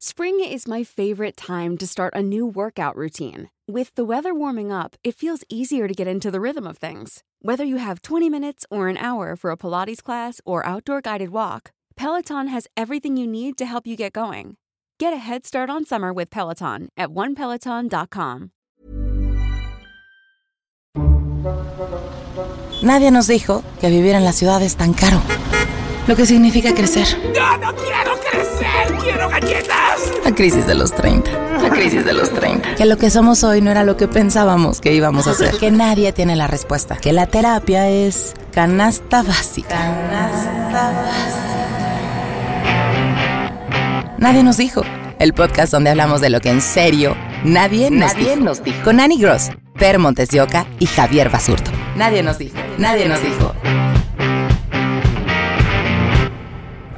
Spring is my favorite time to start a new workout routine. With the weather warming up, it feels easier to get into the rhythm of things. Whether you have 20 minutes or an hour for a Pilates class or outdoor guided walk, Peloton has everything you need to help you get going. Get a head start on summer with Peloton at onepeloton.com. Nadie nos dijo que vivir en la ciudad es tan caro. Lo que significa crecer. ¡Yo no quiero crecer! ¡Quiero galletas! La crisis de los 30. La crisis de los 30. Que lo que somos hoy no era lo que pensábamos que íbamos a ser. Que nadie tiene la respuesta. Que la terapia es canasta básica. Canasta básica. Nadie nos dijo. El podcast donde hablamos de lo que en serio nadie, nos, Nadie dijo. nos dijo. Con Annie Gross, Per Montes de Oca y Javier Basurto. Nadie nos dijo. Nadie nos dijo.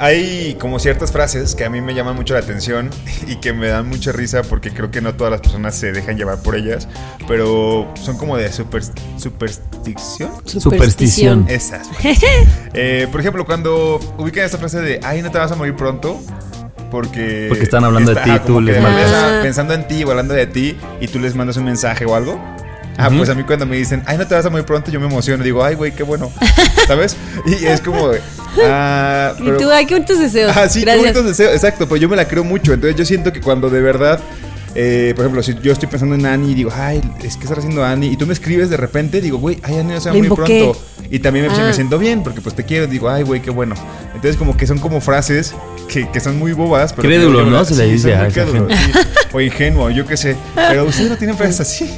Hay como ciertas frases que a mí me llaman mucho la atención y que me dan mucha risa porque creo que no todas las personas se dejan llevar por ellas, pero son como de super, superstición. Superstición. Esas. Eh, por ejemplo, cuando ubican esta frase de, ay, no te vas a morir pronto. Porque, Porque están hablando de ti, tú les que mandas. están pensando en ti o hablando de ti y tú les mandas un mensaje o algo. Ah, Ujú. pues a mí cuando me dicen, ay, no te vas a morir pronto, yo me emociono. Digo, ay, güey, qué bueno. ¿Sabes? Y es como, ah, Y tú, ay, qué bonitos deseos. Ah, sí, qué Gracias. bonitos deseos. Exacto, pues yo me la creo mucho. Entonces yo siento que cuando de verdad, eh, por ejemplo, si yo estoy pensando en Annie y digo, ay, es que está haciendo Annie, y tú me escribes de repente, digo, güey, ay, Annie no se va invoqué. pronto. Y también me, Ah. me siento bien, porque pues te quiero, digo, ay, güey, qué bueno. Entonces como que son como frases que, que son muy bobas. Pero Crédulo, ¿no? Se le sí, dice son a muy esa crédulo, sí. O ingenuo, yo qué sé. Pero ustedes no tienen frases así.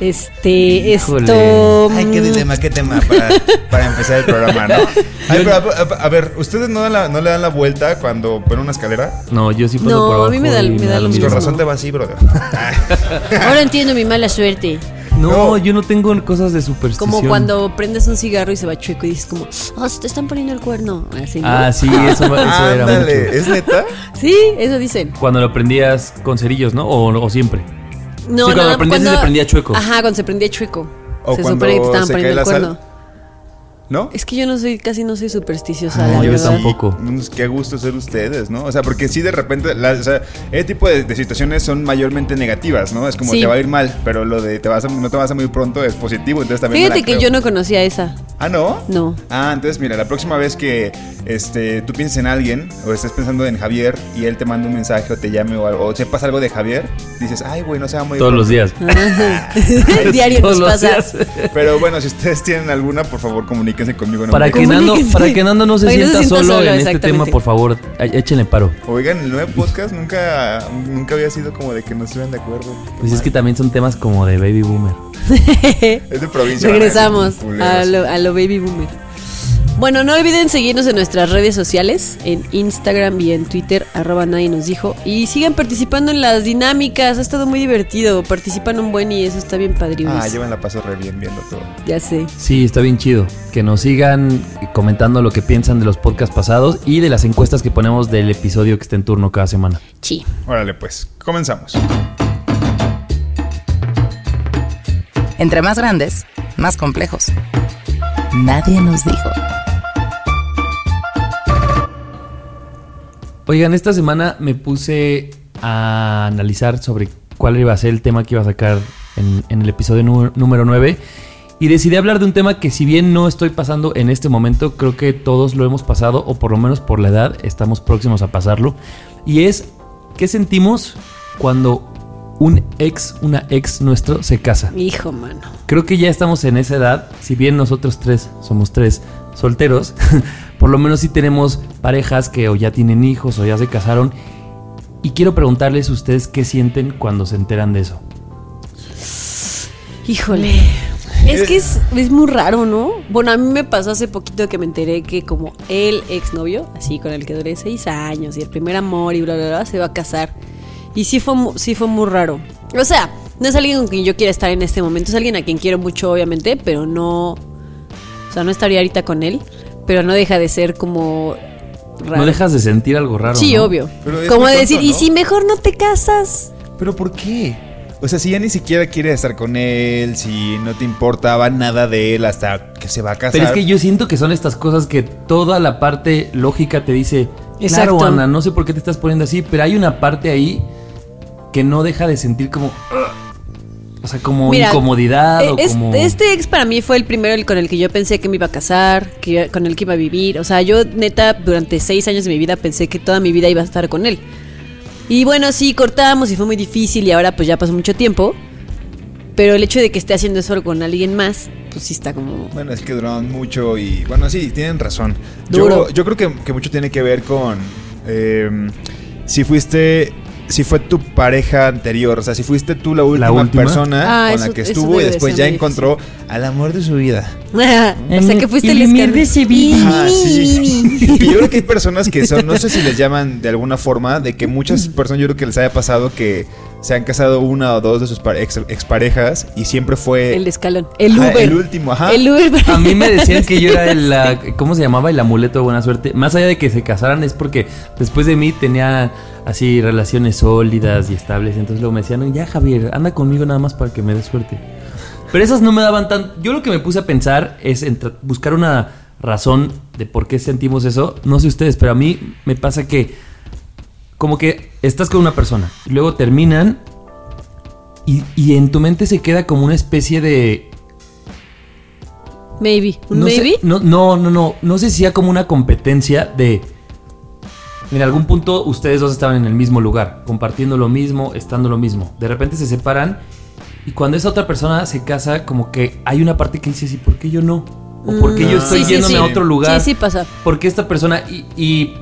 Este, Híjole. esto. Ay, qué mm, dilema, qué tema para, para empezar el programa, ¿no? Ay, pero, a, ver, ¿ustedes no, dan la- no le dan la vuelta cuando ponen una escalera? No, yo sí paso No, por a mí me da- y me da lo mismo. con razón te va así, brother. Ahora entiendo mi mala suerte. No, No. yo no tengo cosas de superstición. Como cuando prendes un cigarro y se va chueco y dices como, oh, se te están poniendo el cuerno. Así, ¿no? Ah, sí, eso, eso era mucho. ¿es neta? Sí, eso dicen. Cuando lo prendías con cerillos, ¿no? O, o siempre. No, Sí, cuando no, prendías sí se prendía chueco. Ajá, cuando se prendía chueco. O se cuando supone que te estaban se poniendo el sal. ¿No? Es que yo no soy, casi no soy supersticiosa, Ah, la yo verdad. tampoco. Mm, Qué gusto ser ustedes, ¿no? O sea, porque sí de repente, la- o sea, ese tipo de, de situaciones son mayormente negativas, ¿no? Es como Sí. te va a ir mal, pero lo de te vas a, no te vas a muy pronto es positivo, entonces también Fíjate que creo. yo no conocía esa. Ah, ¿no? No. Ah, entonces mira, la próxima vez que este, tú pienses en alguien o estés pensando en Javier y él te manda un mensaje o te llame o, algo, o sepas algo de Javier, dices, ay, güey, no se va a morir Todos los pronto". días. Diario Todos nos los pasa. días. Pero bueno, si ustedes tienen alguna, por favor, comuníquense conmigo. en un Para que, Nando, Comuníquense. para que Nando no se no sienta se sienta solo, solo, en este tema, por favor, échenle paro. Oigan, el nuevo podcast nunca, nunca había sido como de que no estuvieran de acuerdo. Pues es que también son temas como de baby boomer. Es de provincia. Regresamos a lo, a lo baby boomer. Bueno, no olviden seguirnos en nuestras redes sociales, en Instagram y en Twitter, arroba nadie nos dijo. Y sigan participando en las dinámicas, ha estado muy divertido. Participan un buen y eso está bien padre. Ah, yo me la paso re bien viendo todo. Ya sé. Sí, está bien chido. Que nos sigan comentando lo que piensan de los podcasts pasados y de las encuestas que ponemos del episodio que está en turno cada semana. Sí. Órale, pues, comenzamos. Entre más grandes, más complejos. Nadie nos dijo. Oigan, esta semana me puse a analizar sobre cuál iba a ser el tema que iba a sacar en, en el episodio número 9 y decidí hablar de un tema que si bien no estoy pasando en este momento, creo que todos lo hemos pasado o por lo menos por la edad estamos próximos a pasarlo y es qué sentimos cuando un ex, una ex nuestro se casa. Hijo, mano. Creo que ya estamos en esa edad, si bien nosotros tres somos tres solteros, por lo menos sí tenemos parejas que o ya tienen hijos o ya se casaron. Y quiero preguntarles a ustedes qué sienten cuando se enteran de eso. Híjole. Es que es, muy raro, ¿no? Bueno, a mí me pasó hace poquito que me enteré que como el exnovio, así con el que duré seis años y el primer amor y bla, bla, bla, se va a casar. Y sí fue, sí fue muy raro. O sea, no es alguien con quien yo quiera estar en este momento, es alguien a quien quiero mucho, obviamente, pero no... O sea, no estaría ahorita con él, pero no deja de ser como... Raro. No dejas de sentir algo raro. Sí, ¿no? obvio. Como decir, tonto, ¿y si mejor no te casas? ¿Pero por qué? O sea, si ya ni siquiera quieres estar con él, si no te importaba nada de él hasta que se va a casar. Pero es que yo siento que son estas cosas que toda la parte lógica te dice, Claro, Ana, no sé por qué te estás poniendo así, pero hay una parte ahí que no deja de sentir como. O sea, como incomodidad o este, como... este ex para mí fue el primero el con el que yo pensé que me iba a casar, que con el que iba a vivir. O sea, yo neta durante seis años de mi vida pensé que toda mi vida iba a estar con él. Y bueno, sí, cortamos y fue muy difícil y ahora pues ya pasó mucho tiempo. Pero el hecho de que esté haciendo eso con alguien más, pues sí está como... Bueno, es que duraron mucho y bueno, sí, tienen razón. Yo, yo creo que, mucho tiene que ver con... Eh, si fuiste si fue tu pareja anterior, o sea, si fuiste tú la última, persona ah, con la que estuvo y después ya encontró al amor de su vida. o sea, que fuiste el, el de ah, sí. yo creo que hay personas que son, no sé si les llaman de alguna forma, de que muchas personas yo creo que les haya pasado que se han casado una o dos de sus ex, exparejas y siempre fue... El escalón. El Uber. el último, ajá. El Uber. A mí me decían que yo era el... ¿Cómo se llamaba? El amuleto de buena suerte. Más allá de que se casaran es porque después de mí tenía así relaciones sólidas y estables. Entonces luego me decían, ya Javier, anda conmigo nada más para que me dé suerte. Pero esas no me daban tan... Yo lo que me puse a pensar es buscar una razón de por qué sentimos eso. No sé ustedes, pero a mí me pasa que como que estás con una persona, y luego terminan y, en tu mente se queda como una especie de... Maybe. ¿Un no maybe? no, no, no, no. No sé si sea como una competencia de... En algún punto ustedes dos estaban en el mismo lugar, compartiendo lo mismo, estando lo mismo. De repente se separan y cuando esa otra persona se casa, como que hay una parte que dice, ¿y por qué yo no? ¿O por qué yo mm. estoy yéndome a otro lugar? Sí, sí pasa. Porque esta persona... y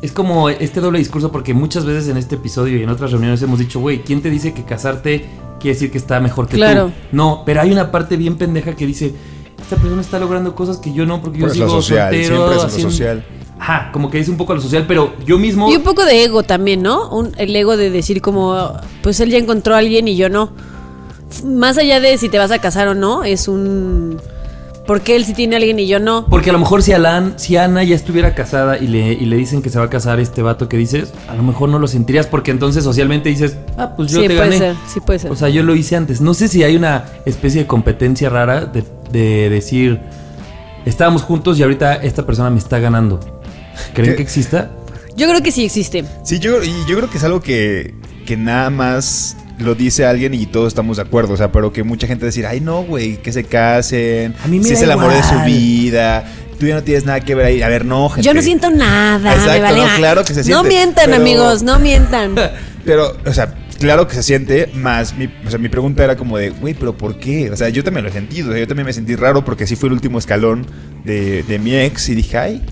es como este doble discurso porque muchas veces en este episodio y en otras reuniones hemos dicho, güey, ¿quién te dice que casarte quiere decir que está mejor que tú? No, pero hay una parte bien pendeja que dice, esta persona está logrando cosas que yo no porque yo sigo social, soltero, siempre es lo social. Ajá, como que dice un poco a lo social, pero yo mismo... Y un poco de ego también, ¿no? Un, el ego de decir como, pues él ya encontró a alguien y yo no. Más allá de si te vas a casar o no, es un ¿Por qué él sí tiene a alguien y yo no? Porque a lo mejor si Alan, si Ana ya estuviera casada y le, y le dicen que se va a casar este vato que dices, a lo mejor no lo sentirías porque entonces socialmente dices, ah, pues yo sí, te puede Ser, sí, puede ser. O sea, yo lo hice antes. No sé si hay una especie de competencia rara de, de decir, estábamos juntos y ahorita esta persona me está ganando. ¿Creen que exista? Yo creo que sí existe. Sí, yo, yo creo que es algo que, que nada más lo dice alguien y todos estamos de acuerdo. O sea, pero que mucha gente decir, ay, no, güey, que se casen. A mí me si es el amor de su vida. Tú ya no tienes nada que ver ahí. A ver, no, gente. Yo no siento nada. Exacto, no, claro que se siente. No mientan, amigos, no mientan. Pero, o sea, claro que se siente, más mi, o sea, mi pregunta era como de, güey, pero ¿por qué? O sea, yo también lo he sentido, o sea, yo también me sentí raro porque así fue el último escalón de, de mi ex y dije, ay,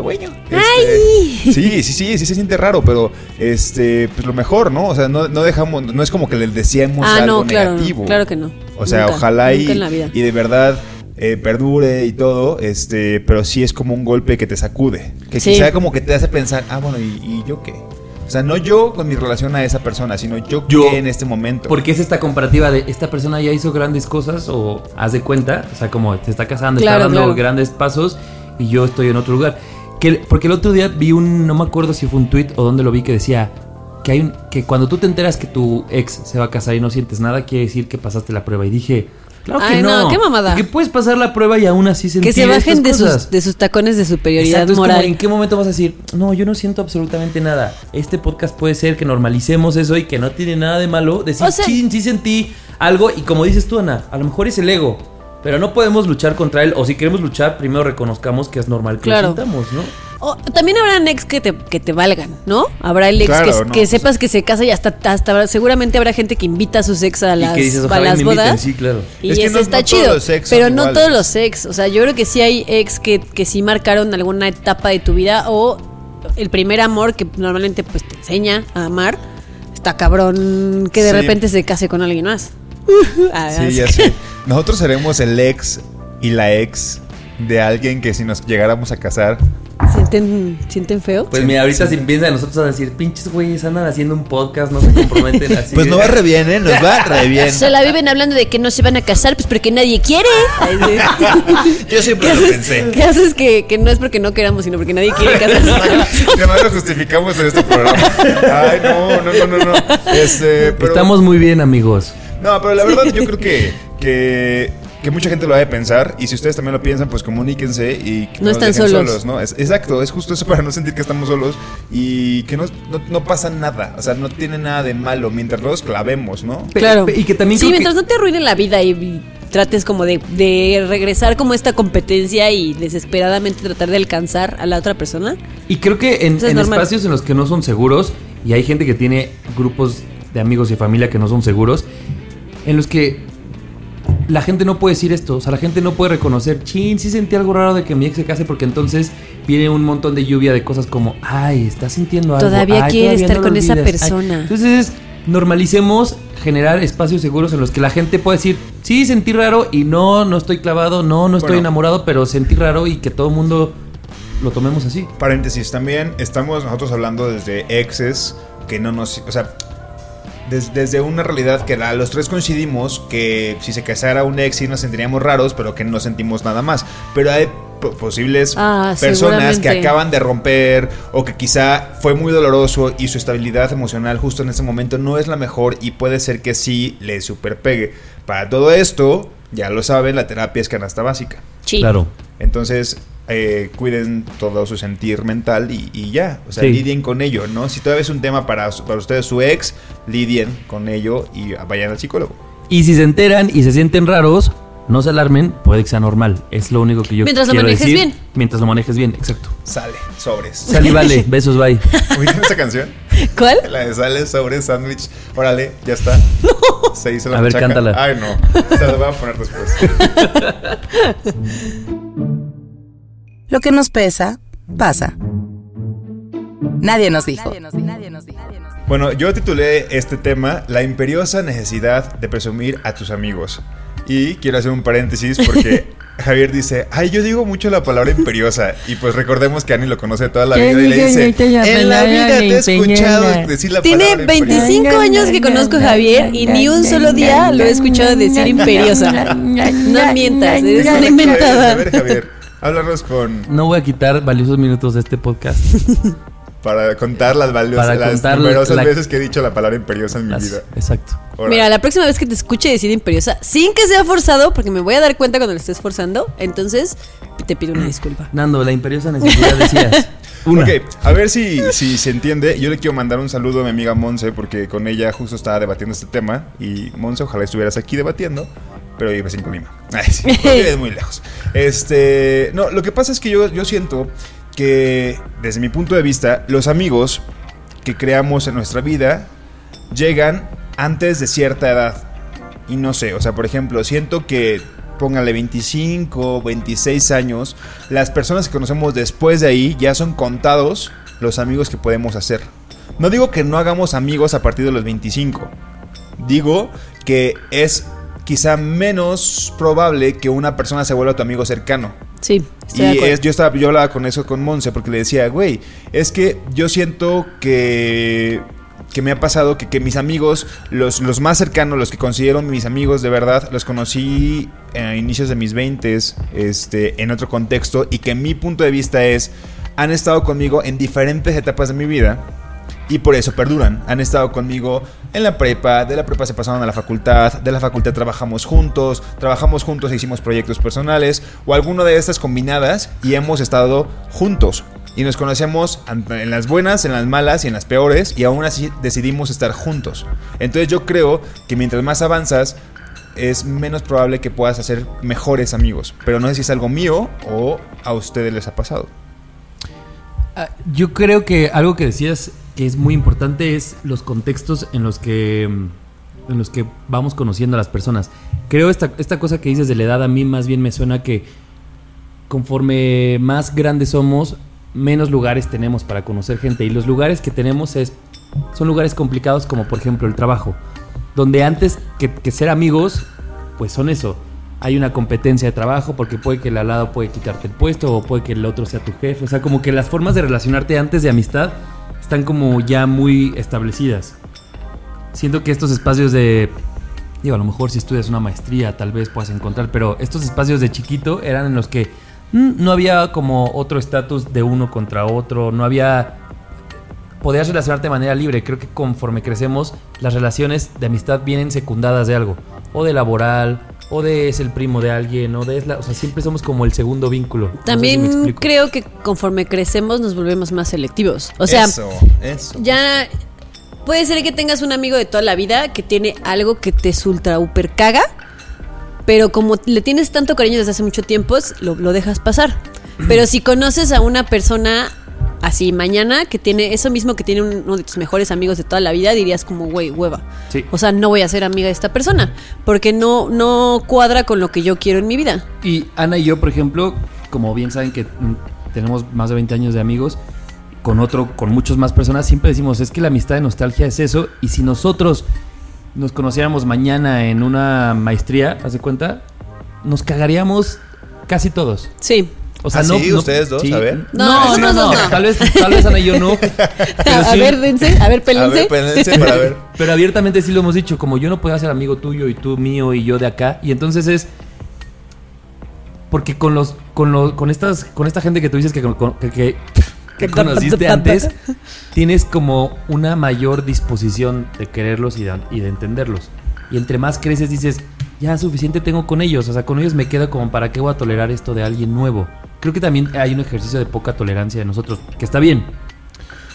bueno. Este, sí, sí, sí, sí se siente raro, pero este, pues lo mejor, ¿no? O sea, no, dejamos, no es como que le decíamos ah, algo no, claro, negativo. claro que no. O sea, ojalá y, y de verdad eh, perdure y todo, este, pero sí es como un golpe que te sacude. Que quizá como que te hace pensar, ah, bueno, ¿y, yo qué? O sea, no yo con mi relación a esa persona, sino yo, yo qué en este momento. Porque es esta comparativa de esta persona ya hizo grandes cosas o haz de cuenta, o sea, como te está casando, está dando grandes pasos y yo estoy en otro lugar porque el otro día vi un, no me acuerdo si fue un tweet o dónde lo vi que decía que hay un, que cuando tú te enteras que tu ex se va a casar y no sientes nada, quiere decir que pasaste la prueba. Y dije, claro que no. qué mamada. Que puedes pasar la prueba y aún así sentir Que se bajen de sus, de sus tacones de superioridad moral. ¿En qué momento vas a decir, no, yo no siento absolutamente nada? Este podcast puede ser que normalicemos eso y que no tiene nada de malo. Decir, sí, sí sentí algo. Y como dices tú, Ana, a lo mejor es el ego. Pero no podemos luchar contra él. O si queremos luchar, primero reconozcamos que es normal que lo sintamos, ¿no? también habrá ex que te, que te valgan, ¿no? Habrá el ex que, pues sepas que se casa y hasta, hasta seguramente habrá gente que invita a sus ex a las, bodas. sí, claro. Y eso está chido. Pero no todos los ex. O sea, yo creo que sí hay ex que, que sí marcaron alguna etapa de tu vida o el primer amor que normalmente pues te enseña a amar. Está cabrón que de repente se case con alguien más. Ah, sí, ya sé. Nosotros seremos el ex y la ex de alguien que si nos llegáramos a casar ¿Sienten, ¿Sienten feo? Pues mira, ahorita si piensa de nosotros a decir, pinches güeyes andan haciendo un podcast, no se comprometen así. pues no va re bien, ¿eh? Nos va re bien. Se la viven hablando de que no se van a casar, pues porque nadie quiere. Yo siempre lo pensé. ¿Qué haces que, que no es porque no queramos, sino porque nadie quiere casarse? que no lo justificamos en este programa. Ay, no, no, no, no. no. Este, Estamos muy bien, amigos. No, pero la verdad yo creo que, que que mucha gente lo va a pensar y si ustedes también lo piensan, pues comuníquense y no están solos. ¿no? Es, exacto, es justo eso para no sentir que estamos solos y que no, no, pasa nada, o sea, no tiene nada de malo mientras los clavemos, ¿no? Claro. Y que también... Sí, mientras no te arruinen la vida y, trates como de, de, regresar como esta competencia y desesperadamente tratar de alcanzar a la otra persona. Y creo que en, en espacios en los que no son seguros y hay gente que tiene grupos de amigos y familia que no son seguros, en los que la gente no puede decir esto. O sea, la gente no puede reconocer, chin, sí sentí algo raro de que mi ex se case porque entonces viene un montón de lluvia de cosas como, ay, está sintiendo algo. Todavía quiere estar con esa persona. entonces, normalicemos generar espacios seguros en los que la gente pueda decir, sí, sentí raro y no, no estoy clavado, no, no estoy enamorado, pero sentí raro y que todo el mundo lo tomemos así. Paréntesis, también estamos nosotros hablando desde exes que no nos... O sea, desde una realidad que los tres coincidimos que si se casara un ex sí nos sentiríamos raros, pero que no sentimos nada más. Pero hay posibles ah, personas que acaban de romper o que quizá fue muy doloroso y su estabilidad emocional justo en ese momento no es la mejor y puede ser que sí le superpegue. Para todo esto, ya lo saben, la terapia es canasta básica. Sí. Claro. Entonces, eh, cuiden todo su sentir mental y, ya. O sea, lidien con ello, ¿no? Si todavía es un tema para, para ustedes, su ex, lidien con ello y vayan al psicólogo. Y si se enteran y se sienten raros, no se alarmen, puede que sea normal. Es lo único que yo Mientras lo manejes bien. Mientras lo manejes bien, exacto. Sale, sobres. Sale vale, besos, bye. ¿Oíste esa canción? ¿Cuál? La de sale, sobres, sándwich. Órale, ya está. Se hizo la A ver, cántala. Ay, no. Se la voy a poner después. Lo que nos pesa, pasa. Nadie nos dijo. Bueno, yo titulé este tema La imperiosa necesidad de presumir a tus amigos. Y quiero hacer un paréntesis porque Javier dice, ay, yo digo mucho la palabra imperiosa. Y pues recordemos que Ani lo conoce toda la vida y le dice, en la vida te he escuchado decir la Tiene 25 años que conozco a Javier y ni un solo día lo he escuchado decir imperiosa. No mientas, eres una inventada. Háblanos con. No voy a quitar valiosos minutos de este podcast. para contar las valiosas, las numerosas veces que he dicho la palabra imperiosa en mi vida. Exacto. Mira, la próxima vez que te escuche decir imperiosa, sin que sea forzado, porque me voy a dar cuenta cuando lo estés forzando, entonces te pido una disculpa. Nando, la imperiosa necesidad decías. Ok, a ver si, si se entiende. Yo le quiero mandar un saludo a mi amiga Monse, porque con ella justo estaba debatiendo este tema. Y Monse, ojalá estuvieras aquí debatiendo pero vive en Colima. Ay, vives muy lejos. Este, no, lo que pasa es que yo, yo siento que, desde mi punto de vista, los amigos que creamos en nuestra vida llegan antes de cierta edad. Y no sé, o sea, por ejemplo, siento que póngale 25, 26 años, las personas que conocemos después de ahí ya son contados los amigos que podemos hacer. No digo que no hagamos amigos a partir de los 25. Digo que es quizá menos probable que una persona se vuelva tu amigo cercano. Sí. y es, yo estaba, yo hablaba con eso con Monse porque le decía, güey, es que yo siento que que me ha pasado que, que mis amigos, los, los, más cercanos, los que considero mis amigos de verdad, los conocí a inicios de mis 20 este, en otro contexto y que mi punto de vista es, han estado conmigo en diferentes etapas de mi vida y por eso perduran. Han estado conmigo en la prepa, de la prepa se pasaron a la facultad, de la facultad trabajamos juntos, trabajamos juntos e hicimos proyectos personales o alguna de estas combinadas y hemos estado juntos. Y nos conocemos en las buenas, en las malas y en las peores y aún así decidimos estar juntos. Entonces yo creo que mientras más avanzas, es menos probable que puedas hacer mejores amigos. Pero no sé si es algo mío o a ustedes les ha pasado. Ah, yo creo que algo que decías que es muy importante es los contextos en los que en los que vamos conociendo a las personas. Creo esta, esta cosa que dices de la edad a mí más bien me suena que conforme más grandes somos, menos lugares tenemos para conocer gente y los lugares que tenemos es son lugares complicados como por ejemplo el trabajo, donde antes que, que ser amigos, pues son eso, hay una competencia de trabajo porque puede que el al lado puede quitarte el puesto o puede que el otro sea tu jefe. O sea, como que las formas de relacionarte antes de amistad están como ya muy establecidas. Siento que estos espacios de... Digo, a lo mejor si estudias una maestría tal vez puedas encontrar, pero estos espacios de chiquito eran en los que mm, no había como otro estatus de uno contra otro, no había... Podías relacionarte de manera libre. Creo que conforme crecemos, las relaciones de amistad vienen secundadas de algo. O de laboral, o de es el primo de alguien, o de es la. O sea, siempre somos como el segundo vínculo. También creo que conforme crecemos nos volvemos más selectivos. O sea, eso, eso. ya. Puede ser que tengas un amigo de toda la vida que tiene algo que te ultra super caga, pero como le tienes tanto cariño desde hace mucho tiempo, lo, lo dejas pasar. Pero si conoces a una persona así mañana que tiene eso mismo que tiene uno de tus mejores amigos de toda la vida, dirías como, güey, hueva. O sea, no voy a ser amiga de esta persona porque no, no cuadra con lo que yo quiero en mi vida. Y Ana y yo, por ejemplo, como bien saben que tenemos más de 20 años de amigos, con otro, con muchas más personas, siempre decimos, es que la amistad de nostalgia es eso, y si nosotros nos conociéramos mañana en una maestría, ¿hace cuenta? Nos cagaríamos casi todos. Sí. O sea, ¿Ah, no, sí, ustedes dos, a ver. No, no, no, Tal vez, tal vez Ana y yo no. a ver, dense, a ver, pelense. A ver, pelense para ver. Pero abiertamente sí lo hemos dicho, como yo no puedo ser amigo tuyo y tú mío y yo de acá. Y entonces es porque con los con los con estas con esta gente que tú dices que, que, que conociste antes, tienes como una mayor disposición de quererlos y de, y de entenderlos. Y entre más creces dices, ya suficiente tengo con ellos, o sea, con ellos me quedo como para qué voy a tolerar esto de alguien nuevo creo que también hay un ejercicio de poca tolerancia de nosotros, que está bien,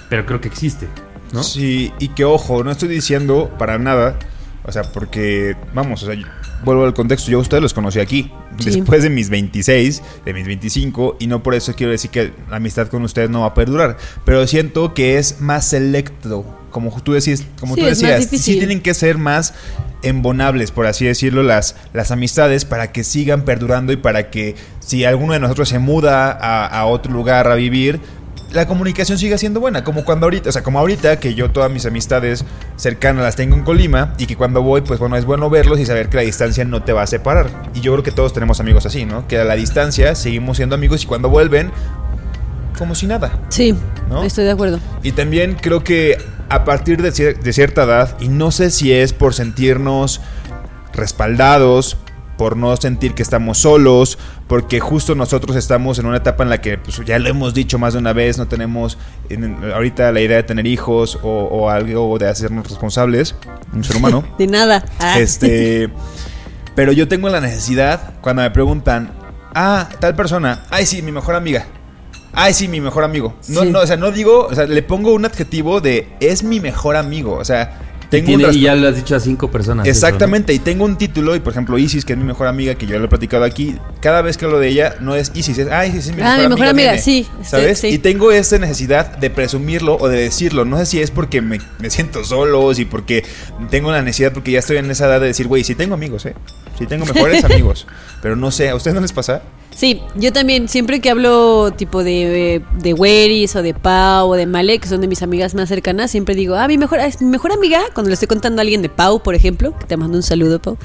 pero creo que existe, ¿no? Sí, y que ojo, no estoy diciendo para nada, o sea, porque, vamos, o sea, vuelvo al contexto, yo a ustedes los conocí aquí, después de mis 26, de mis 25, y no por eso quiero decir que la amistad con ustedes no va a perdurar, pero siento que es más selecto, como tú decías, como tú decías, sí tienen que ser más embonables, por así decirlo, las, las amistades para que sigan perdurando y para que si alguno de nosotros se muda a, otro lugar a vivir, la comunicación siga siendo buena, como cuando ahorita, o sea, como ahorita que yo todas mis amistades cercanas las tengo en Colima y que cuando voy, pues bueno, es bueno verlos y saber que la distancia no te va a separar. Y yo creo que todos tenemos amigos así, ¿no? Que a la distancia seguimos siendo amigos y cuando vuelven, como si nada. Sí, ¿no? estoy de acuerdo. Y también creo que a partir de, cierta edad, y no sé si es por sentirnos respaldados, por no sentir que estamos solos, porque justo nosotros estamos en una etapa en la que pues, ya lo hemos dicho más de una vez, no tenemos ahorita la idea de tener hijos o, algo de hacernos responsables, un ser humano. de nada. Ah. Este, pero yo tengo la necesidad cuando me preguntan, ah, tal persona, ay sí, mi mejor amiga. Ay, sí, mi mejor amigo. No, no, o sea, no digo, o sea, le pongo un adjetivo de es mi mejor amigo. O sea, tengo y, ya lo has dicho a cinco personas. Exactamente, y tengo un título, y por ejemplo, Isis, que es mi mejor amiga, que yo lo he platicado aquí, cada vez que hablo de ella, no es Isis, es, ah, Isis es mi, ah, mejor, mi mejor amiga. sí. ¿Sabes? Y tengo esa necesidad de presumirlo o de decirlo. No sé si es porque me, me siento solo, si porque tengo la necesidad, porque ya estoy en esa edad de decir, güey, sí tengo amigos, ¿eh? Sí tengo mejores amigos. Pero no sé, ¿a ustedes no les pasa? Sí, yo también, siempre que hablo tipo de, de Weris o de Pau o de Male, que son de mis amigas más cercanas, siempre digo, ah, mi mejor, mi mejor amiga, cuando le estoy contando a alguien de Pau, por ejemplo, que te mando un saludo, Pau.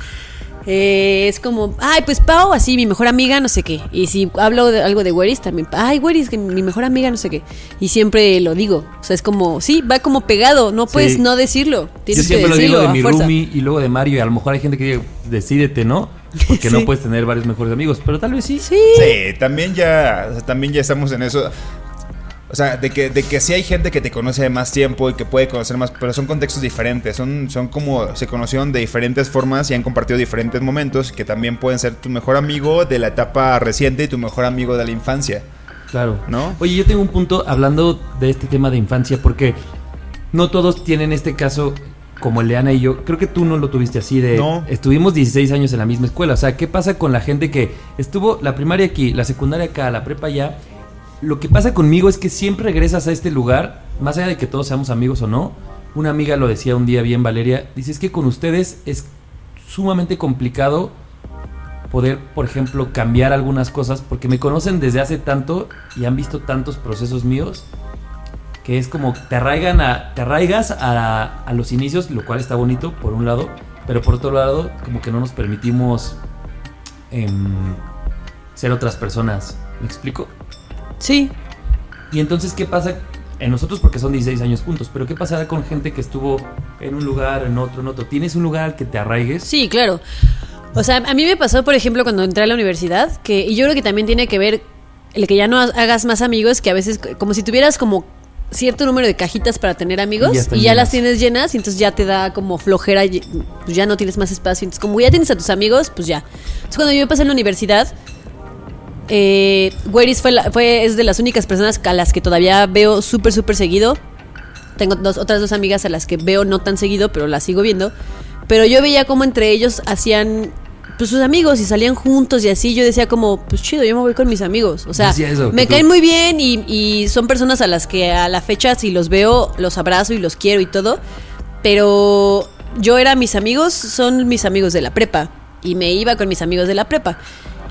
Eh, es como, ay, pues Pau, así, mi mejor amiga, no sé qué. Y si hablo de algo de Weris, también, ay, Weris, que mi mejor amiga, no sé qué. Y siempre lo digo. O sea, es como, sí, va como pegado, no puedes no decirlo. Yo siempre lo digo de mi Rumi y luego de Mario, y a lo mejor hay gente que dice, decídete, ¿no? Porque no puedes tener varios mejores amigos, pero tal vez sí. Sí, sí también ya, también ya estamos en eso. O sea, de que, de que sí hay gente que te conoce de más tiempo y que puede conocer más, pero son contextos diferentes. Son, son como se conocieron de diferentes formas y han compartido diferentes momentos que también pueden ser tu mejor amigo de la etapa reciente y tu mejor amigo de la infancia. Claro. ¿No? Oye, yo tengo un punto hablando de este tema de infancia porque no todos tienen este caso como Leana y yo, creo que tú no lo tuviste así de... No. Estuvimos 16 años en la misma escuela. O sea, ¿qué pasa con la gente que estuvo la primaria aquí, la secundaria acá, la prepa allá? Lo que pasa conmigo es que siempre regresas a este lugar, más allá de que todos seamos amigos o no. Una amiga lo decía un día bien, Valeria, dice, es que con ustedes es sumamente complicado poder, por ejemplo, cambiar algunas cosas porque me conocen desde hace tanto y han visto tantos procesos míos que es como te arraigan a, te arraigas a, a, los inicios, lo cual está bonito por un lado, pero por otro lado como que no nos permitimos em, ser otras personas. ¿Me explico? Sí. Y entonces, ¿qué pasa en nosotros porque son 16 años juntos, pero ¿qué pasará con gente que estuvo en un lugar, en otro, en otro? ¿Tienes un lugar al que te arraigues? Sí, claro. O sea, a mí me pasó, por ejemplo, cuando entré a la universidad, que y yo creo que también tiene que ver el que ya no hagas más amigos, que a veces como si tuvieras como cierto número de cajitas para tener amigos y ya, las tienes llenas y entonces ya te da como flojera, pues ya no tienes más espacio. Entonces como ya tienes a tus amigos, pues ya. Entonces cuando yo pasé en la universidad, eh, fue, fue es de las únicas personas a las que todavía veo súper, súper seguido. Tengo dos, otras dos amigas a las que veo no tan seguido, pero las sigo viendo. Pero yo veía como entre ellos hacían pues sus amigos y salían juntos y así, yo decía como, pues chido, yo me voy con mis amigos. O sea, me caen muy bien y, son personas a las que a la fecha si los veo, los abrazo y los quiero y todo. Pero yo era mis amigos, son mis amigos de la prepa. Y me iba con mis amigos de la prepa.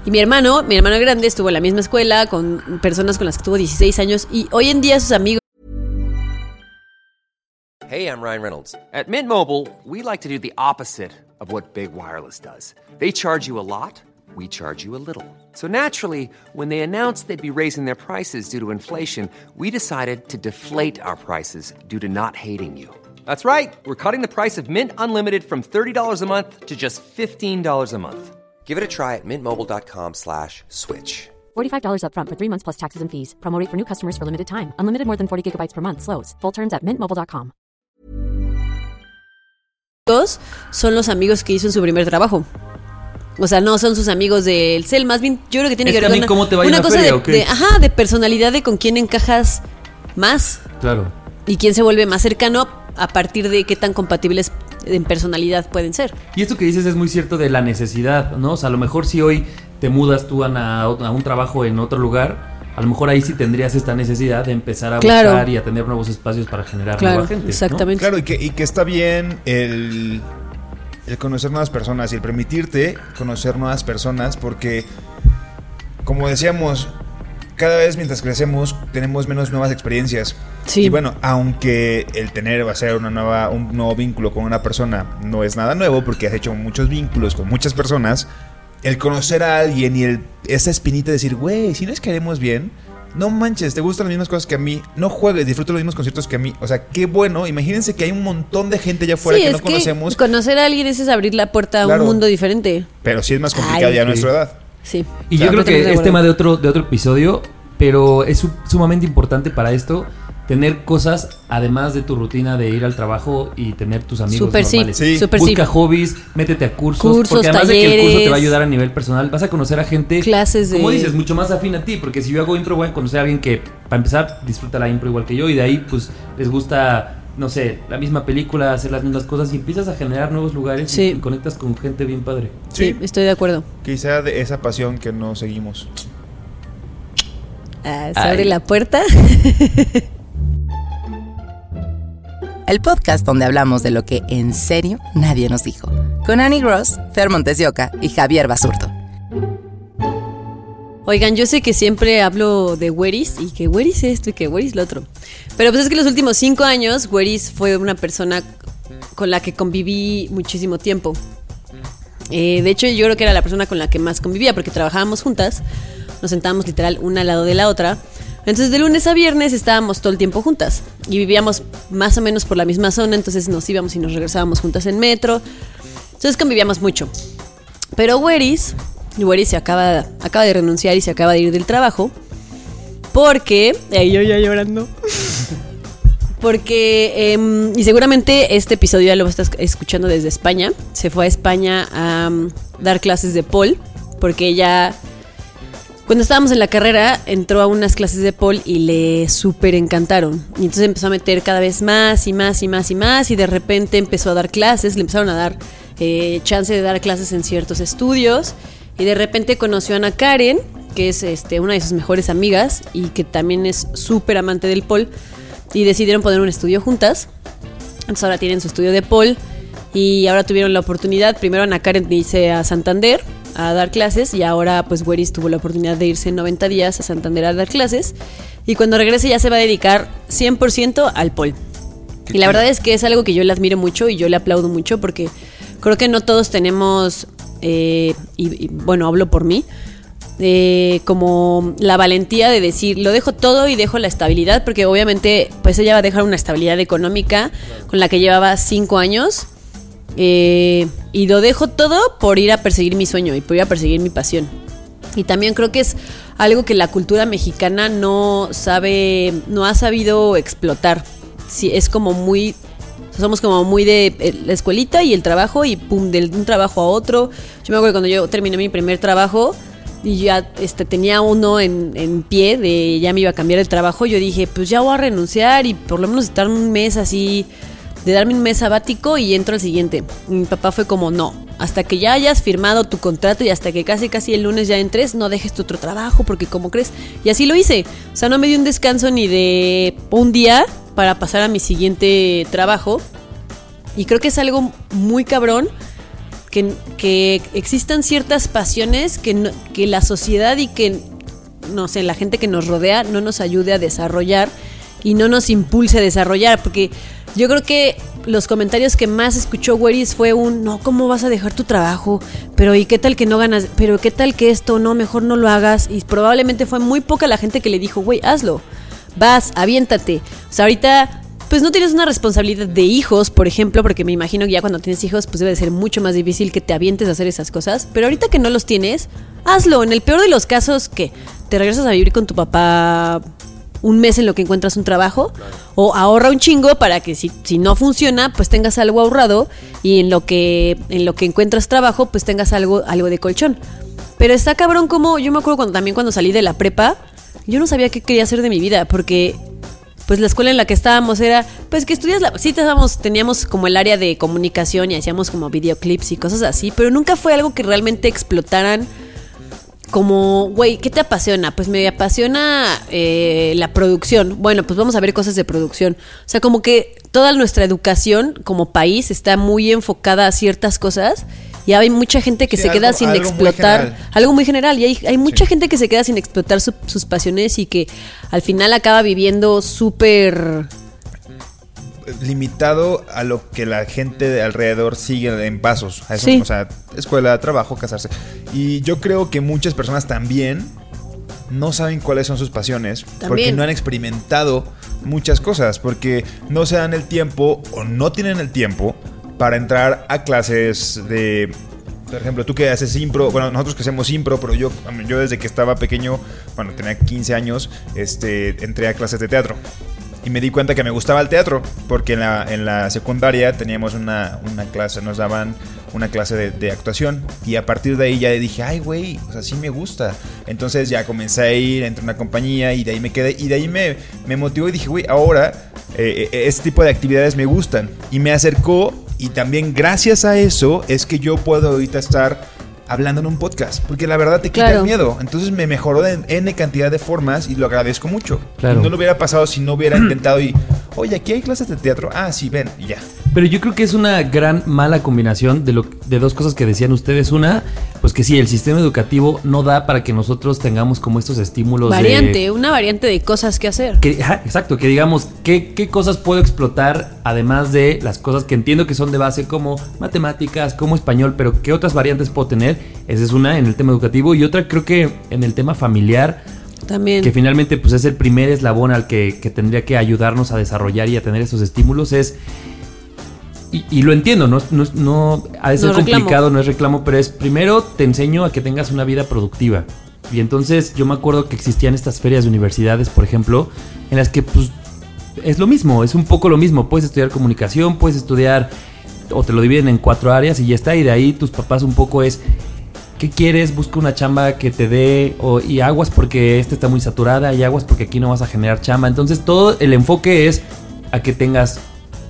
Y mi hermano, mi hermano grande, estuvo en la misma escuela con personas con las que tuvo 16 años. Y hoy en día sus amigos... Hey, I'm Ryan Reynolds. At Mint Mobile, we like to do the opposite of what Big Wireless does. They charge you a lot, we charge you a little. So naturally, when they announced they'd be raising their prices due to inflation, we decided to deflate our prices due to not hating you. That's right. We're cutting the price of Mint Unlimited from $30 a month to just $15 a month. Give it a try at mintmobile.com slash switch. $45 upfront for three months plus taxes and fees. Promote for new customers for limited time. Unlimited more than 40 gigabytes per month. Slows. Full terms at mintmobile.com. Son los amigos que hizo en su primer trabajo. O sea, no son sus amigos del cel, más bien yo creo que tiene que ver con cómo te va una cosa de, de, ajá, de personalidad de con quién encajas más. Claro. Y quién se vuelve más cercano a partir de qué tan compatibles en personalidad pueden ser. Y esto que dices es muy cierto de la necesidad, ¿no? O sea, a lo mejor si hoy te mudas tú a, un trabajo en otro lugar, a lo mejor ahí sí tendrías esta necesidad de empezar a buscar y a tener nuevos espacios para generar nueva gente. Exactamente. Claro, y que, y que está bien el, el conocer nuevas personas y el permitirte conocer nuevas personas porque, como decíamos, cada vez mientras crecemos tenemos menos nuevas experiencias. Y bueno, aunque el tener va a ser una nueva, un nuevo vínculo con una persona no es nada nuevo porque has hecho muchos vínculos con muchas personas, el conocer a alguien y el, esa espinita de decir, güey, si nos queremos bien, no manches, te gustan las mismas cosas que a mí, no juegues, disfruta los mismos conciertos que a mí. O sea, qué bueno. Imagínense que hay un montón de gente allá afuera que no conocemos. Conocer a alguien es abrir la puerta a un mundo diferente. Pero sí es más complicado ya a nuestra edad. Sí. Y yo creo que es tema de otro, de otro episodio, pero es sumamente importante para esto tener cosas además de tu rutina de ir al trabajo y tener tus amigos super normales. Sí, Super Busca hobbies, métete a cursos, porque además de que el curso te va a ayudar a nivel personal, vas a conocer a gente clases de... como dices, mucho más afín a ti, porque si yo hago impro voy a conocer a alguien que para empezar disfruta la impro igual que yo y de ahí pues les gusta no sé, la misma película, hacer las mismas cosas y empiezas a generar nuevos lugares y, conectas con gente bien padre. Sí, estoy de acuerdo. Quizá de esa pasión que no seguimos. Ah, se abre la puerta. el podcast donde hablamos de lo que en serio nadie nos dijo. Con Annie Gross, Fer Montesioca y Javier Basurto. Oigan, yo sé que siempre hablo de Weris y que Weris esto y que Weris lo otro. Pero pues es que los últimos cinco años Weris fue una persona con la que conviví muchísimo tiempo. Eh, de hecho, yo creo que era la persona con la que más convivía porque trabajábamos juntas. Nos sentábamos literal una al lado de la otra. Entonces de lunes a viernes estábamos todo el tiempo juntas y vivíamos más o menos por la misma zona, entonces nos íbamos y nos regresábamos juntas en metro. Entonces convivíamos mucho. Pero Weris, Weris se acaba, de renunciar y se acaba de ir del trabajo porque... Ahí yo ya llorando. Porque, em, y seguramente este episodio ya lo estás escuchando desde España. Se fue a España a um, dar clases de Paul, porque ella cuando estábamos en la carrera, entró a unas clases de Paul y le súper encantaron. Y entonces empezó a meter cada vez más y más y más y más. Y de repente empezó a dar clases, le empezaron a dar eh, chance de dar clases en ciertos estudios. Y de repente conoció a Ana Karen, que es este, una de sus mejores amigas y que también es súper amante del Paul. Y decidieron poner un estudio juntas. Entonces ahora tienen su estudio de Paul. Y ahora tuvieron la oportunidad. Primero Ana Karen dice a Santander a dar clases y ahora pues Weris tuvo la oportunidad de irse en 90 días a Santander a dar clases y cuando regrese ya se va a dedicar 100% al pol. Y la verdad es que es algo que yo le admiro mucho y yo le aplaudo mucho porque creo que no todos tenemos, eh, y, bueno, hablo por mí, eh, como la valentía de decir, lo dejo todo y dejo la estabilidad, porque obviamente pues ella va a dejar una estabilidad económica con la que llevaba cinco años eh, y lo dejo todo por ir a perseguir mi sueño y por ir a perseguir mi pasión. Y también creo que es algo que la cultura mexicana no sabe, no ha sabido explotar. Sí, es como muy somos como muy de eh, la escuelita y el trabajo y pum, de un trabajo a otro. Yo me acuerdo cuando yo terminé mi primer trabajo y ya este, tenía uno en, en pie de ya me iba a cambiar el trabajo, yo dije, pues ya voy a renunciar y por lo menos estar un mes así, de darme un mes sabático y entro al siguiente. mi papá fue como, no, hasta que ya hayas firmado tu contrato y hasta que casi casi el lunes ya entres, no dejes tu otro trabajo porque como crees. Y así lo hice. O sea, no me dio un descanso ni de un día para pasar a mi siguiente trabajo. Y creo que es algo muy cabrón que, que existan ciertas pasiones que, que la sociedad y que, no sé, la gente que nos rodea no nos ayude a desarrollar y no nos impulse a desarrollar. Porque yo creo que los comentarios que más escuchó Weris fue un, no, ¿cómo vas a dejar tu trabajo? Pero ¿y qué tal que no ganas? Pero ¿qué tal que esto? No, mejor no lo hagas. Y probablemente fue muy poca la gente que le dijo, güey, hazlo vas, aviéntate. O sea, ahorita pues no tienes una responsabilidad de hijos, por ejemplo, porque me imagino que ya cuando tienes hijos, pues debe de ser mucho más difícil que te avientes a hacer esas cosas. Pero ahorita que no los tienes, hazlo. En el peor de los casos, que te regresas a vivir con tu papá un mes en lo que encuentras un trabajo, o ahorra un chingo para que si, si no funciona, pues tengas algo ahorrado y en lo que en lo que encuentras trabajo, pues tengas algo algo de colchón. Pero está cabrón como yo me acuerdo cuando también cuando salí de la prepa, yo no sabía qué quería hacer de mi vida, porque pues la escuela en la que estábamos era, pues que estudias la... Sí, teníamos, teníamos como el área de comunicación y hacíamos como videoclips y cosas así, pero nunca fue algo que realmente explotaran como, güey, ¿qué te apasiona? Pues me apasiona eh, la producción. Bueno, pues vamos a ver cosas de producción. O sea, como que toda nuestra educación como país está muy enfocada a ciertas cosas y hay mucha gente que se queda sin explotar algo muy general y hay, hay mucha gente que se queda sin explotar sus pasiones y que al final acaba viviendo súper limitado a lo que la gente de alrededor sigue en pasos. A eso, O sea, escuela, trabajo, casarse. Y yo creo que muchas personas también no saben cuáles son sus pasiones porque no han experimentado muchas cosas, porque no se dan el tiempo o no tienen el tiempo para entrar a clases de por ejemplo, tú que haces impro, bueno, nosotros que hacemos impro, pero yo, yo desde que estaba pequeño, bueno, tenía 15 años, este, entré a clases de teatro. Y me di cuenta que me gustaba el teatro, porque en la, en la secundaria teníamos una, una clase, nos daban una clase de, de, actuación. Y a partir de ahí ya dije, ay, güey, o sea, sí me gusta. Entonces ya comencé a ir, entré a una compañía y de ahí me quedé. Y de ahí me, me motivó y dije, güey, ahora eh, eh, este tipo de actividades me gustan. Y me acercó y también gracias a eso es que yo puedo ahorita estar hablando en un podcast, porque la verdad te quita el miedo. Entonces me mejoró en N cantidad de formas y lo agradezco mucho. No lo hubiera pasado si no hubiera intentado y, oye, aquí hay clases de teatro. Ah, sí, ven, y ya. Pero yo creo que es una gran mala combinación de, lo, de dos cosas que decían ustedes. Una, pues que sí, el sistema educativo no da para que nosotros tengamos como estos estímulos. Variante, una variante de cosas que hacer. Que, exacto, que digamos, ¿qué, ¿qué cosas puedo explotar además de las cosas que entiendo que son de base como matemáticas, como español, pero qué otras variantes puedo tener? Esa es una en el tema educativo y otra creo que en el tema familiar. También. Que finalmente pues es el primer eslabón al que, que tendría que ayudarnos a desarrollar y a tener esos estímulos es y, lo entiendo, no, no, no ha de ser complicado, no es reclamo, pero es primero te enseño a que tengas una vida productiva. Y entonces yo me acuerdo que existían estas ferias de universidades, por ejemplo, en las que pues es lo mismo, es un poco lo mismo. Puedes estudiar comunicación, puedes estudiar o te lo dividen en cuatro áreas y ya está. Y de ahí tus papás un poco es, ¿qué quieres? Busca una chamba que te dé o, y aguas porque esta está muy saturada y aguas porque aquí no vas a generar chamba. Entonces todo el enfoque es a que tengas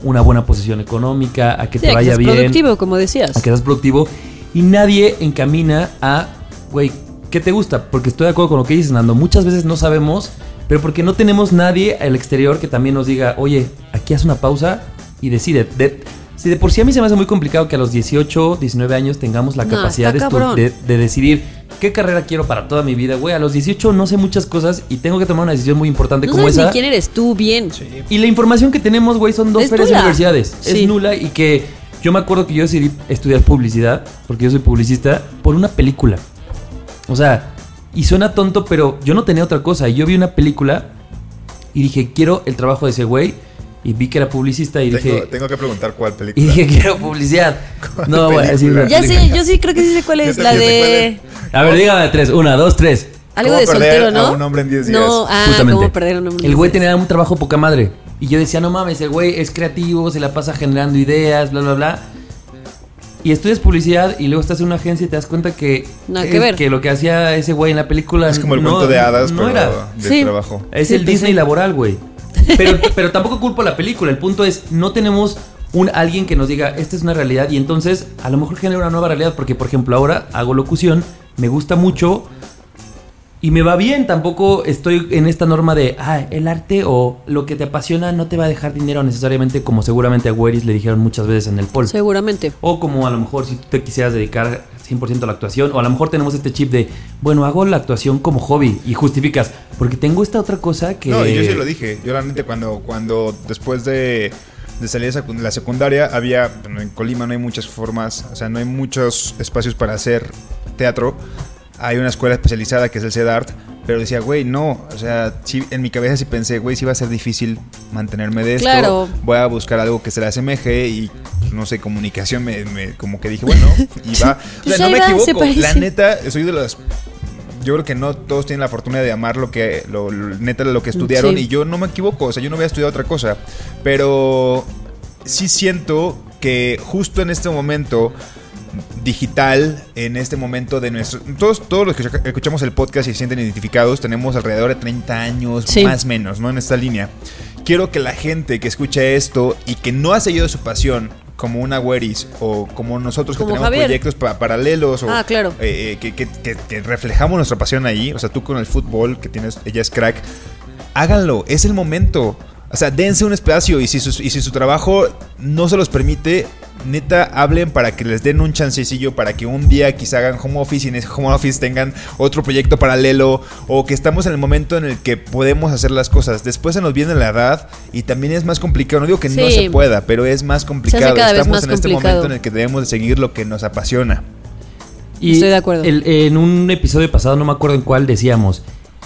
una buena posición económica, a que te vaya bien. A que productivo, como decías. A que seas productivo. Y nadie encamina a, güey, ¿qué te gusta? Porque estoy de acuerdo con lo que dices, Nando. Muchas veces no sabemos, pero porque no tenemos nadie al exterior que también nos diga, oye, aquí haz una pausa y decide. Si de por sí a mí se me hace muy complicado que a los 18, 19 años tengamos la capacidad de, de, decidir qué carrera quiero para toda mi vida, güey. A los 18 no sé muchas cosas y tengo que tomar una decisión muy importante como esa. Ni quién eres tú bien. Y la información que tenemos, güey, son dos ferias universidades. Es nula y que yo me acuerdo que yo decidí estudiar publicidad, porque yo soy publicista, por una película. O sea, y suena tonto, pero yo no tenía otra cosa. Y yo vi una película y dije, quiero el trabajo de ese güey y vi que era publicista y dije... Tengo que preguntar cuál película. Y dije, quiero publicidad. No voy a decir Ya sí, yo sí creo que sí sé cuál es. La de... A ver, dígame tres. Una, dos, tres. Algo de soltero, ¿no? A un hombre en 10 días. No, ah, Justamente. ¿cómo perder a un hombre en El güey 10 días? tenía un trabajo poca madre. Y yo decía, no mames, el güey es creativo, se la pasa generando ideas, bla, bla, bla. Y estudias publicidad y luego estás en una agencia y te das cuenta que, Nada es- que ver. que lo que hacía ese güey en la película Es como el no- cuento de hadas, no pero era. de Sí. trabajo. Es Sí, el pues Disney sí. laboral, güey. Pero, pero tampoco culpo la película. El punto es, no tenemos un alguien que nos diga, esta es una realidad. Y entonces, a lo mejor genera una nueva realidad. Porque, por ejemplo, ahora hago locución, me gusta mucho y me va bien. Tampoco estoy en esta norma de, ah, el arte o lo que te apasiona no te va a dejar dinero necesariamente, como seguramente a Weris le dijeron muchas veces en el poll. Seguramente. O como a lo mejor si tú te quisieras dedicar 100% a la actuación, o a lo mejor tenemos este chip de, bueno, hago la actuación como hobby y justificas, porque tengo esta otra cosa que... No, y yo sí lo dije. Yo realmente cuando, cuando después de, de salir de la secundaria había, bueno, en Colima no hay muchas formas, o sea, no hay muchos espacios para hacer teatro. Hay una escuela especializada que es el CEDART, pero decía, güey, no, o sea, sí, en mi cabeza sí pensé, güey, sí va a ser difícil mantenerme de esto. Claro. Voy a buscar algo que se le asemeje y, pues, no sé, comunicación, me, me- como que dije, bueno, y va. O Pues sea, no ahí me equivoco, la neta, soy de las yo creo que no todos tienen la fortuna de amar lo que, lo, lo- neta, lo que estudiaron. Sí. Y yo no me equivoco, o sea, yo no había estudiado otra cosa. Pero sí siento que justo en este momento digital, en este momento de nuestro... Todos, todos los que escuchamos el podcast y se sienten identificados, tenemos alrededor de 30 años, Sí. más o menos, ¿no? En esta línea. Quiero que la gente que escucha esto y que no ha seguido su pasión, como una Weris o como nosotros que Como tenemos Javier. proyectos pa- paralelos o Ah, claro. eh, eh, que, que- que- que reflejamos nuestra pasión ahí, o sea, tú con el fútbol, que tienes, ella es crack, háganlo, es el momento. O sea, dense un espacio y si, su, y si su trabajo no se los permite, neta, hablen para que les den un chancecillo, para que un día quizá hagan home office y en ese home office tengan otro proyecto paralelo o que estamos en el momento en el que podemos hacer las cosas. Después se nos viene la edad y también es más complicado. No digo que no se pueda, pero es más complicado. cada vez estamos más en este momento en el que debemos de seguir lo que nos apasiona. Y Estoy de acuerdo. el- en un episodio pasado, no me acuerdo en cuál, decíamos,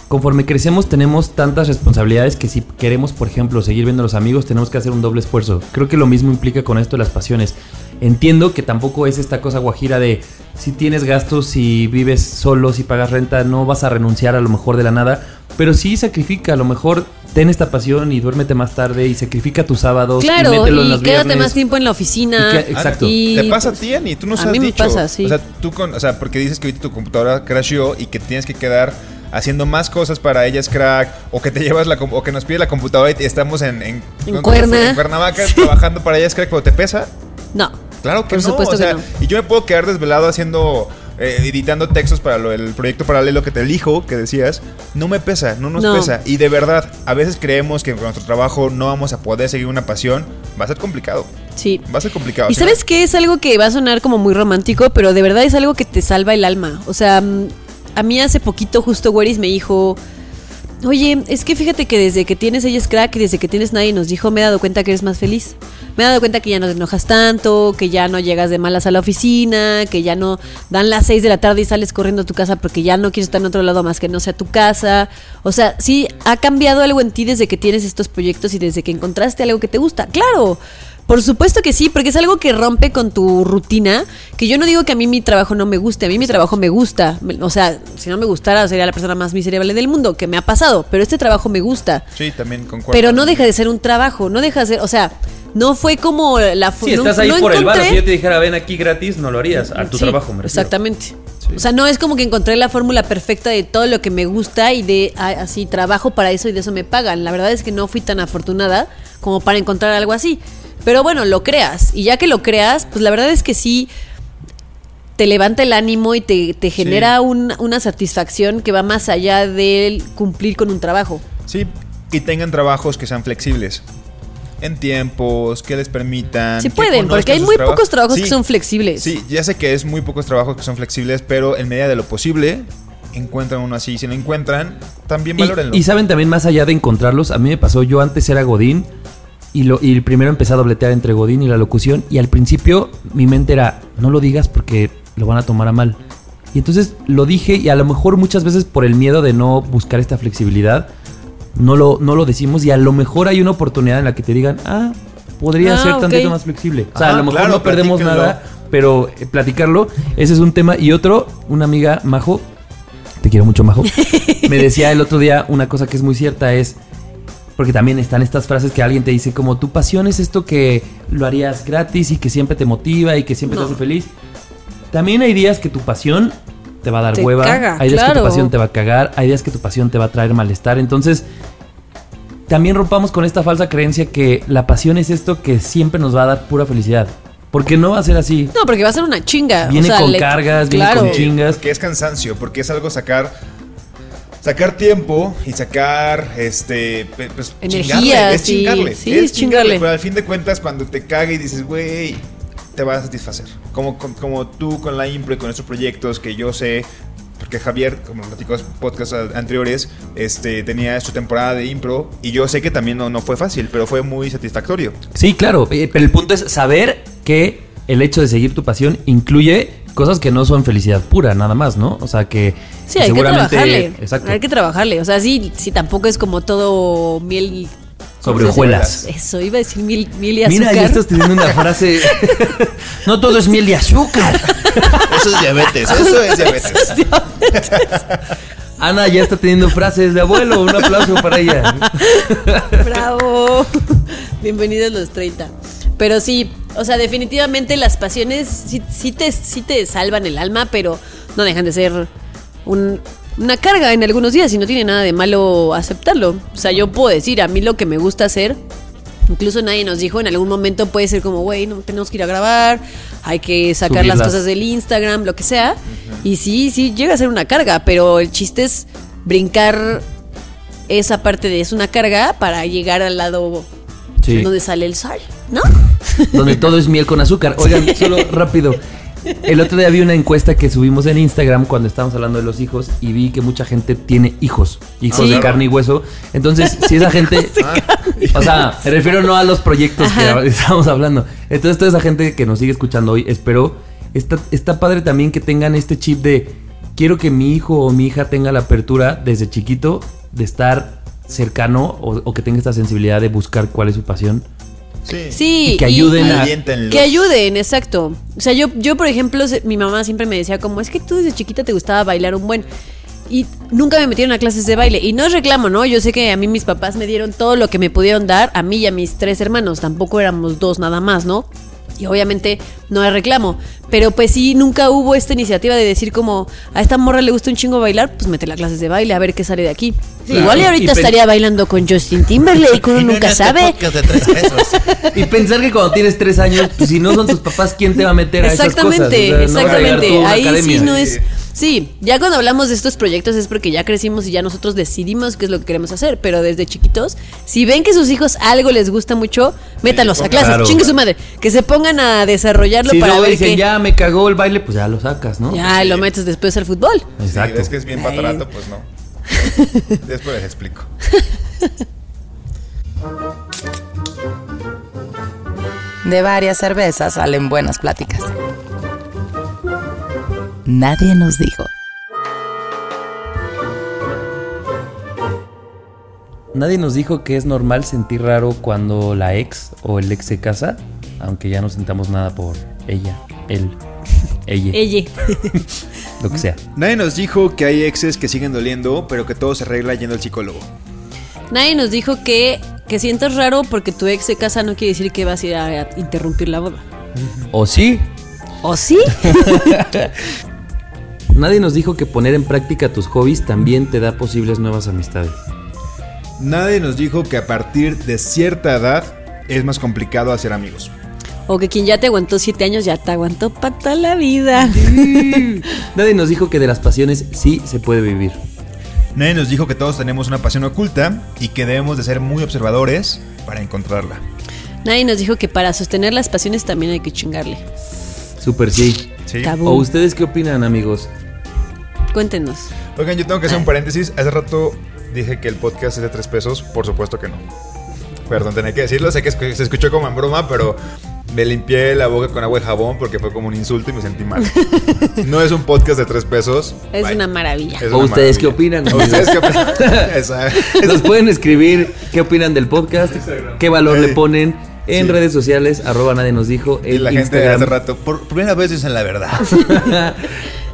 conforme crecemos tenemos tantas responsabilidades que si queremos, por ejemplo, seguir viendo a los amigos, tenemos que hacer un doble esfuerzo. Creo que lo mismo implica con esto de las pasiones. Entiendo que tampoco es esta cosa guajira de si tienes gastos, si vives solo, si pagas renta, no vas a renunciar a lo mejor de la nada, pero sí sacrifica, a lo mejor ten esta pasión y duérmete más tarde y sacrifica tus sábados y Claro, mételo en y los quédate viernes. más tiempo en la oficina. Y que- exacto. Y, ¿Te pasa a pues, ti, Ani? Tú nos a has mí me dicho. pasa, sí. O sea, tú con, o sea, porque dices que ahorita tu computadora crasheó y que tienes que quedar haciendo más cosas para ellas crack o que te llevas la o que nos pide la computadora y estamos en en, En ¿dónde Cuerna. fue? en Cuernavaca trabajando para ellas crack, pero te pesa. No. Claro que Por no, supuesto o que no. y yo me puedo quedar desvelado haciendo eh, editando textos para lo- el proyecto paralelo que te elijo, que decías, no me pesa, no nos No. pesa. Y de verdad, a veces creemos que con nuestro trabajo no vamos a poder seguir una pasión. Va a ser complicado. Sí. Va a ser complicado. Y sabes que es algo que va a sonar como muy romántico, pero de verdad es algo que te salva el alma. O sea, mm, a mí hace poquito justo Weris me dijo, oye, es que fíjate que desde que tienes ella es crack y desde que tienes nadie nos dijo, me he dado cuenta que eres más feliz. Me he dado cuenta que ya no te enojas tanto, que ya no llegas de malas a la oficina, que ya no dan las 6 de la tarde y sales corriendo a tu casa porque ya no quieres estar en otro lado más que no sea tu casa. O sea, sí ha cambiado algo en ti desde que tienes estos proyectos y desde que encontraste algo que te gusta. Claro. Por supuesto que sí, porque es algo que rompe con tu rutina. Que yo no digo que a mí mi trabajo no me guste, a mí mi trabajo me gusta. Me- O sea, si no me gustara, sería la persona más miserable del mundo, que me ha pasado. Pero este trabajo me gusta. Sí, también concuerdo. Pero no deja de ser un trabajo, no deja de ser, o sea, no fue como la Si no- estás ahí no por el bar, si yo te dijera ven aquí gratis, no lo harías. A tu Sí, trabajo, me refiero. Exactamente. O sea, no es como que encontré la fórmula perfecta de todo lo que me gusta y de así trabajo para eso y de eso me pagan. La verdad es que no fui tan afortunada como para encontrar algo así. Pero bueno, lo creas. Y ya que lo creas, pues la verdad es que sí te levanta el ánimo y te, te genera un- una satisfacción que va más allá del cumplir con un trabajo. Sí, y tengan trabajos que sean flexibles. En tiempos, que les permitan. Sí que pueden, porque hay muy trabajos. pocos trabajos que son flexibles. Sí, ya sé que es muy pocos trabajos que son flexibles, pero en medida de lo posible, encuentran uno así. Si lo encuentran, también valórenlo. Y, y saben también más allá de encontrarlos, a mí me pasó, yo antes era Godín y, lo, y primero empecé a dobletear entre Godín y la locución y al principio mi mente era, no lo digas porque lo van a tomar a mal. Y entonces lo dije y a lo mejor muchas veces por el miedo de no buscar esta flexibilidad, no lo, no lo decimos y a lo mejor hay una oportunidad en la que te digan, ah, podría Ah, ser tantito más flexible. O sea, a lo mejor claro, no perdemos nada pero eh, platicarlo, ese es un tema. Y otro, una amiga, Majo, te quiero mucho, Majo, me decía el otro día una cosa que es muy cierta, es... Porque también están estas frases que alguien te dice como tu pasión es esto que lo harías gratis y que siempre te motiva y que siempre te hace feliz. También hay días que tu pasión te va a dar Te hueva, caga, hay días que tu claro. pasión te va a cagar, hay días que tu pasión te va a traer malestar. Entonces, también rompamos con esta falsa creencia que la pasión es esto que siempre nos va a dar pura felicidad. Porque no va a ser así. No, porque va a ser una chinga. o Viene sea, con le- cargas, viene claro. con chingas. Que es cansancio, porque es algo sacar. Sacar tiempo y sacar este pues, Energía, chingarle, es sí, chingarle, sí, es chingarle. Pero al fin de cuentas, cuando te caga y dices, güey, te va a satisfacer. Como, como, como tú con la impro y con estos proyectos que yo sé, porque Javier, como platicó en podcasts anteriores, este, tenía su temporada de impro y yo sé que también no, no fue fácil, pero fue muy satisfactorio. Sí, claro. eh, Pero el punto es saber que el hecho de seguir tu pasión incluye cosas que no son felicidad pura, nada más, ¿no? O sea que, Sí, que hay que trabajarle. Exacto. Hay que trabajarle. O sea, sí, sí, tampoco es como todo miel. Sobre hojuelas. Eso, iba a decir miel, miel y Mira, azúcar. ya estás teniendo una frase. no todo es miel de azúcar. Eso es diabetes, eso es diabetes. Ana ya está teniendo frases de abuelo. Un aplauso para ella. Bravo. Bienvenidos los 30. Pero sí, o sea, definitivamente las pasiones sí, sí te, sí te salvan el alma, pero no dejan de ser un- una carga en algunos días y no tiene nada de malo aceptarlo. O sea, yo puedo decir, a mí lo que me gusta hacer, incluso nadie nos dijo, en algún momento puede ser como, güey, no tenemos que ir a grabar, hay que sacar las cosas del Instagram, lo que sea. Y sí, sí, llega a ser una carga, pero el chiste es brincar esa parte de es una carga para llegar al lado Sí. donde sale el sol, ¿no? Donde todo es miel con azúcar. Oigan, solo rápido. El otro día vi una encuesta que subimos en Instagram cuando estábamos hablando de los hijos y vi que mucha gente tiene hijos, hijos Sí. de carne y hueso. Entonces, si esa gente, o sea, me refiero no a los proyectos Ajá. que estábamos hablando. Entonces, toda esa gente que nos sigue escuchando hoy, espero, está, está padre también que tengan este chip de quiero que mi hijo o mi hija tenga la apertura desde chiquito de estar cercano o, o que tenga esta sensibilidad de buscar cuál es su pasión. Sí. Sí. Y que ayuden a-. Que ayuden, exacto. O sea, yo, yo por ejemplo, mi mamá siempre me decía como, es que tú desde chiquita te gustaba bailar un buen. Y nunca me metieron a clases de baile. Y no es reclamo, ¿no? Yo sé que a mí mis papás me dieron todo lo que me pudieron dar, a mí y a mis tres hermanos. Tampoco éramos dos nada más, ¿no? Y obviamente no hay reclamo. Pero pues sí, nunca hubo esta iniciativa de decir como, a esta morra le gusta un chingo bailar, pues métela a clases de baile, a ver qué sale de aquí. Igual y ahorita estaría bailando con Justin Timberlake, uno nunca sabe. de tres pesos. Y pensar que cuando tienes tres años, pues, si no son tus papás, ¿quién te va a meter a esas cosas? Exactamente, O sea, no exactamente. Ahí sí no es. Sí, ya cuando hablamos de estos proyectos es porque ya crecimos y ya nosotros decidimos qué es lo que queremos hacer. Pero desde chiquitos, si ven que sus hijos algo les gusta mucho, métanlos a clases, Claro. chingue su madre. Que se pongan a desarrollarlo Si para luego ver dicen, que. ya me cagó el baile, pues ya lo sacas, ¿no? Ya lo metes después al fútbol. Exacto. es que es bien patarato, pues no. Después les explico. De varias cervezas salen buenas pláticas. Nadie nos dijo. Nadie nos dijo que es normal sentir raro cuando la ex o el ex se casa, aunque ya no sintamos nada por ella, él, ella, Ella. lo que sea. Nadie nos dijo que hay exes que siguen doliendo, pero que todo se arregla yendo al psicólogo. Nadie nos dijo que, que sientas raro porque tu ex se casa no quiere decir que vas a ir a interrumpir la boda. ¿O sí? ¿O sí? Nadie nos dijo que poner en práctica tus hobbies también te da posibles nuevas amistades. Nadie nos dijo que a partir de cierta edad es más complicado hacer amigos. O que quien ya te aguantó siete años ya te aguantó para toda la vida. Nadie nos dijo que de las pasiones sí se puede vivir. Nadie nos dijo que todos tenemos una pasión oculta y que debemos de ser muy observadores para encontrarla. Nadie nos dijo que para sostener las pasiones también hay que chingarle. Super sí. ¿O ustedes qué opinan, amigos? Cuéntenos. Oigan, yo tengo que hacer un paréntesis. Hace rato dije que el podcast es de tres pesos. Por supuesto que no. Perdón, tenía que decirlo. Sé que se escuchó como en broma, pero me limpié la boca con agua y jabón porque fue como un insulto y me sentí mal. No es un podcast de tres pesos. Es Bye. una maravilla. Es ¿O una ustedes qué maravilla. opinan, ¿O ustedes qué opinan? Esa- Nos pueden escribir qué opinan del podcast, qué valor le ponen, En redes sociales, arroba nadie nos dijo. En la gente de hace rato, por primera vez dicen la verdad.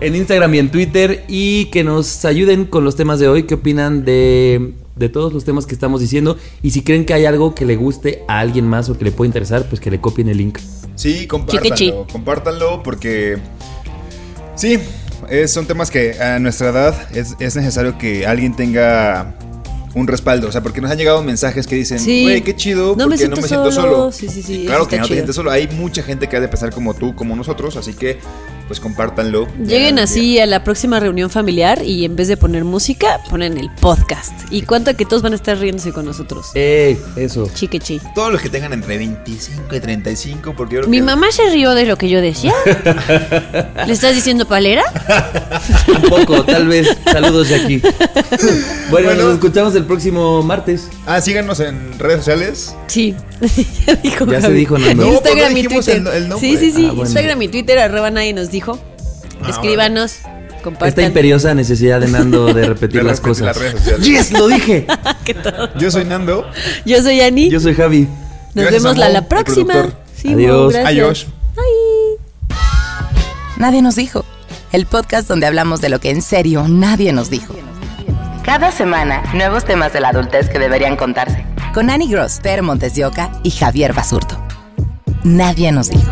en Instagram y en Twitter. Y que nos ayuden con los temas de hoy. ¿Qué opinan de, de todos los temas que estamos diciendo? Y si creen que hay algo que le guste a alguien más o que le pueda interesar, pues que le copien el link. Sí, compártanlo. Compártanlo porque. Sí, son temas que a nuestra edad es, es necesario que alguien tenga un respaldo. O sea, porque nos han llegado mensajes que dicen, güey, qué chido, no porque me no me siento solo. Sí, sí, sí, claro que no te sientes solo. Hay mucha gente que ha de pensar como tú, como nosotros, así que pues compártanlo. Lleguen así a la próxima reunión familiar y en vez de poner música, ponen el podcast. Y cuánto que todos van a estar riéndose con nosotros. Eh, eso. Chiquechi. Todos los que tengan entre 25 y 35, porque Mi mamá se rió de lo que yo decía. ¿Le estás diciendo palera? Un poco, tal vez. Saludos de aquí. Bueno, nos escuchamos el próximo martes. Ah, síganos en redes sociales. Sí, ya dijo Ya se dijo. No, Instagram pues no y Twitter. el- el nombre. sí, sí, sí. Ah, bueno. Instagram y Twitter, arroba nadie nos dijo. Ah, Escríbanos, compartan. Esta imperiosa necesidad de Nando de repetir De las cosas. las redes sociales. ¡Yes! ¡Lo dije! Yo soy Nando. Yo soy Ani. Yo soy Javi. Nos Gracias, vemos la, Mo, la próxima. Mo, Adiós. Adiós. Nadie nos dijo. El podcast donde hablamos de lo que en serio nadie nos dijo. Cada semana, nuevos temas de la adultez que deberían contarse. Con Annie Gross, Per Montes de Oca y Javier Basurto. Nadie nos dijo.